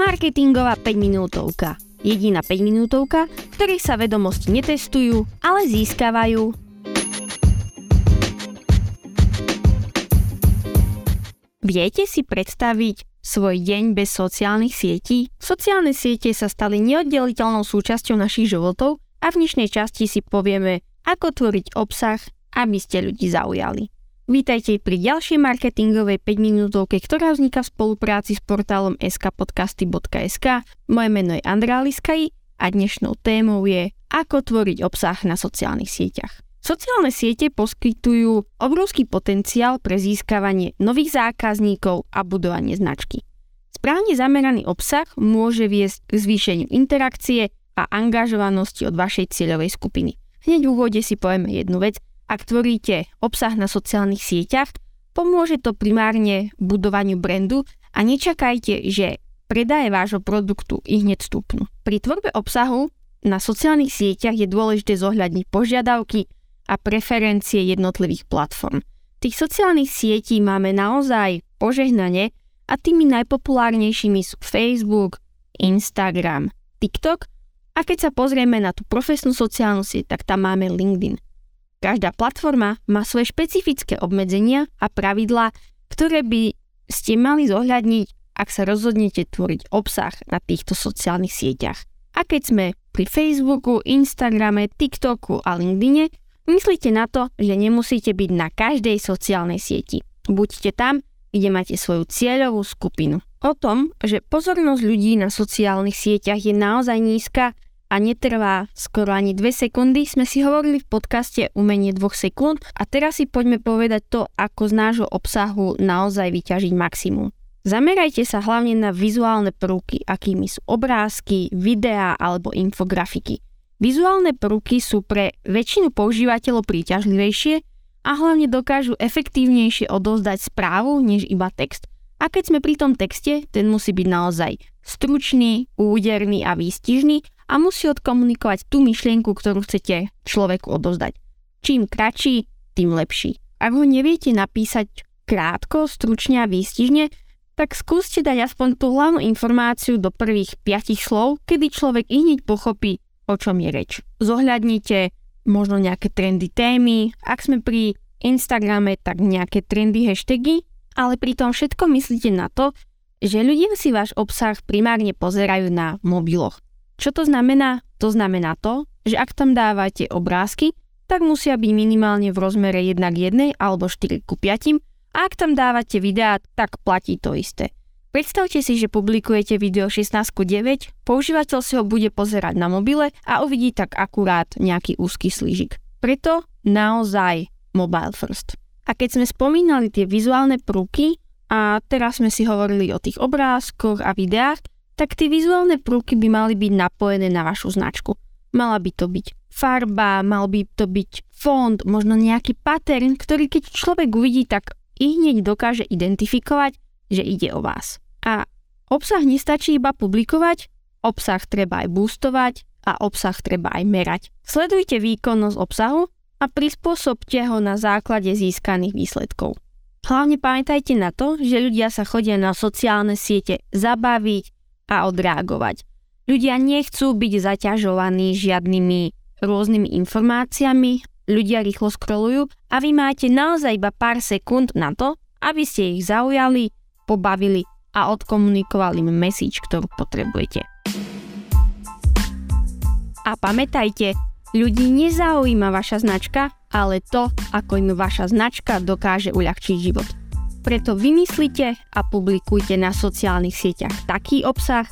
Marketingová 5 minútovka. Jediná 5 minútovka, v ktorej sa vedomosti netestujú, ale získavajú. Viete si predstaviť svoj deň bez sociálnych sietí? Sociálne siete sa stali neoddeliteľnou súčasťou našich životov a v dnešnej časti si povieme, ako tvoriť obsah, aby ste ľudí zaujali. Vítajte pri ďalšej marketingovej 5 minútovke, ktorá vzniká v spolupráci s portálom skpodcasty.sk. Moje meno je Andrá Liskaj a dnešnou témou je ako tvoriť obsah na sociálnych sieťach. Sociálne siete poskytujú obrovský potenciál pre získavanie nových zákazníkov a budovanie značky. Správne zameraný obsah môže viesť k zvýšeniu interakcie a angažovanosti od vašej cieľovej skupiny. Hneď v úvode si povieme jednu vec – ak tvoríte obsah na sociálnych sieťach, pomôže to primárne budovaniu brandu a nečakajte, že predaje vášho produktu i hneď stupnú. Pri tvorbe obsahu na sociálnych sieťach je dôležité zohľadniť požiadavky a preferencie jednotlivých platform. Tých sociálnych sietí máme naozaj požehnanie a tými najpopulárnejšími sú Facebook, Instagram, TikTok a keď sa pozrieme na tú profesnú sociálnu sieť, tak tam máme LinkedIn. Každá platforma má svoje špecifické obmedzenia a pravidlá, ktoré by ste mali zohľadniť, ak sa rozhodnete tvoriť obsah na týchto sociálnych sieťach. A keď sme pri Facebooku, Instagrame, TikToku a LinkedIne, myslíte na to, že nemusíte byť na každej sociálnej sieti. Buďte tam, kde máte svoju cieľovú skupinu. O tom, že pozornosť ľudí na sociálnych sieťach je naozaj nízka, a netrvá skoro ani 2 sekundy, sme si hovorili v podcaste Umenie 2 sekúnd a teraz si poďme povedať to, ako z nášho obsahu naozaj vyťažiť maximum. Zamerajte sa hlavne na vizuálne prvky, akými sú obrázky, videá alebo infografiky. Vizuálne prvky sú pre väčšinu používateľov príťažlivejšie a hlavne dokážu efektívnejšie odovzdať správu než iba text. A keď sme pri tom texte, ten musí byť naozaj stručný, úderný a výstižný a musí odkomunikovať tú myšlienku, ktorú chcete človeku odovzdať. Čím kratší, tým lepší. Ak ho neviete napísať krátko, stručne a výstižne, tak skúste dať aspoň tú hlavnú informáciu do prvých 5 slov, kedy človek i hneď pochopí, o čom je reč. Zohľadnite možno nejaké trendy témy, ak sme pri Instagrame, tak nejaké trendy hashtagy, ale pri tom všetko myslíte na to, že ľudia si váš obsah primárne pozerajú na mobiloch. Čo to znamená? To znamená to, že ak tam dávate obrázky, tak musia byť minimálne v rozmere 1 k 1 alebo 4 ku 5 a ak tam dávate videá, tak platí to isté. Predstavte si, že publikujete video 16 ku 9, používateľ si ho bude pozerať na mobile a uvidí tak akurát nejaký úzky slížik. Preto naozaj mobile first. A keď sme spomínali tie vizuálne prúky a teraz sme si hovorili o tých obrázkoch a videách, tak tie vizuálne prvky by mali byť napojené na vašu značku. Mala by to byť farba, mal by to byť fond, možno nejaký pattern, ktorý keď človek uvidí, tak i hneď dokáže identifikovať, že ide o vás. A obsah nestačí iba publikovať, obsah treba aj boostovať a obsah treba aj merať. Sledujte výkonnosť obsahu a prispôsobte ho na základe získaných výsledkov. Hlavne pamätajte na to, že ľudia sa chodia na sociálne siete zabaviť, a odreagovať. Ľudia nechcú byť zaťažovaní žiadnymi rôznymi informáciami, ľudia rýchlo scrollujú a vy máte naozaj iba pár sekúnd na to, aby ste ich zaujali, pobavili a odkomunikovali im message, ktorú potrebujete. A pamätajte, ľudí nezaujíma vaša značka, ale to, ako im vaša značka dokáže uľahčiť život. Preto vymyslite a publikujte na sociálnych sieťach taký obsah,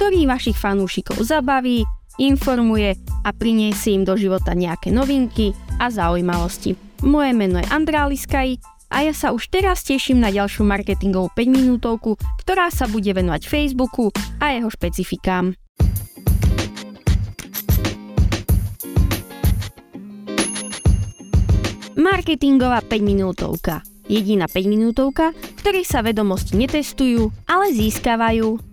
ktorý vašich fanúšikov zabaví, informuje a priniesie im do života nejaké novinky a zaujímavosti. Moje meno je Andrá Liskaj a ja sa už teraz teším na ďalšiu marketingovú 5 minútovku, ktorá sa bude venovať Facebooku a jeho špecifikám. Marketingová 5 minútovka jediná 5 minútovka, v ktorej sa vedomosti netestujú, ale získavajú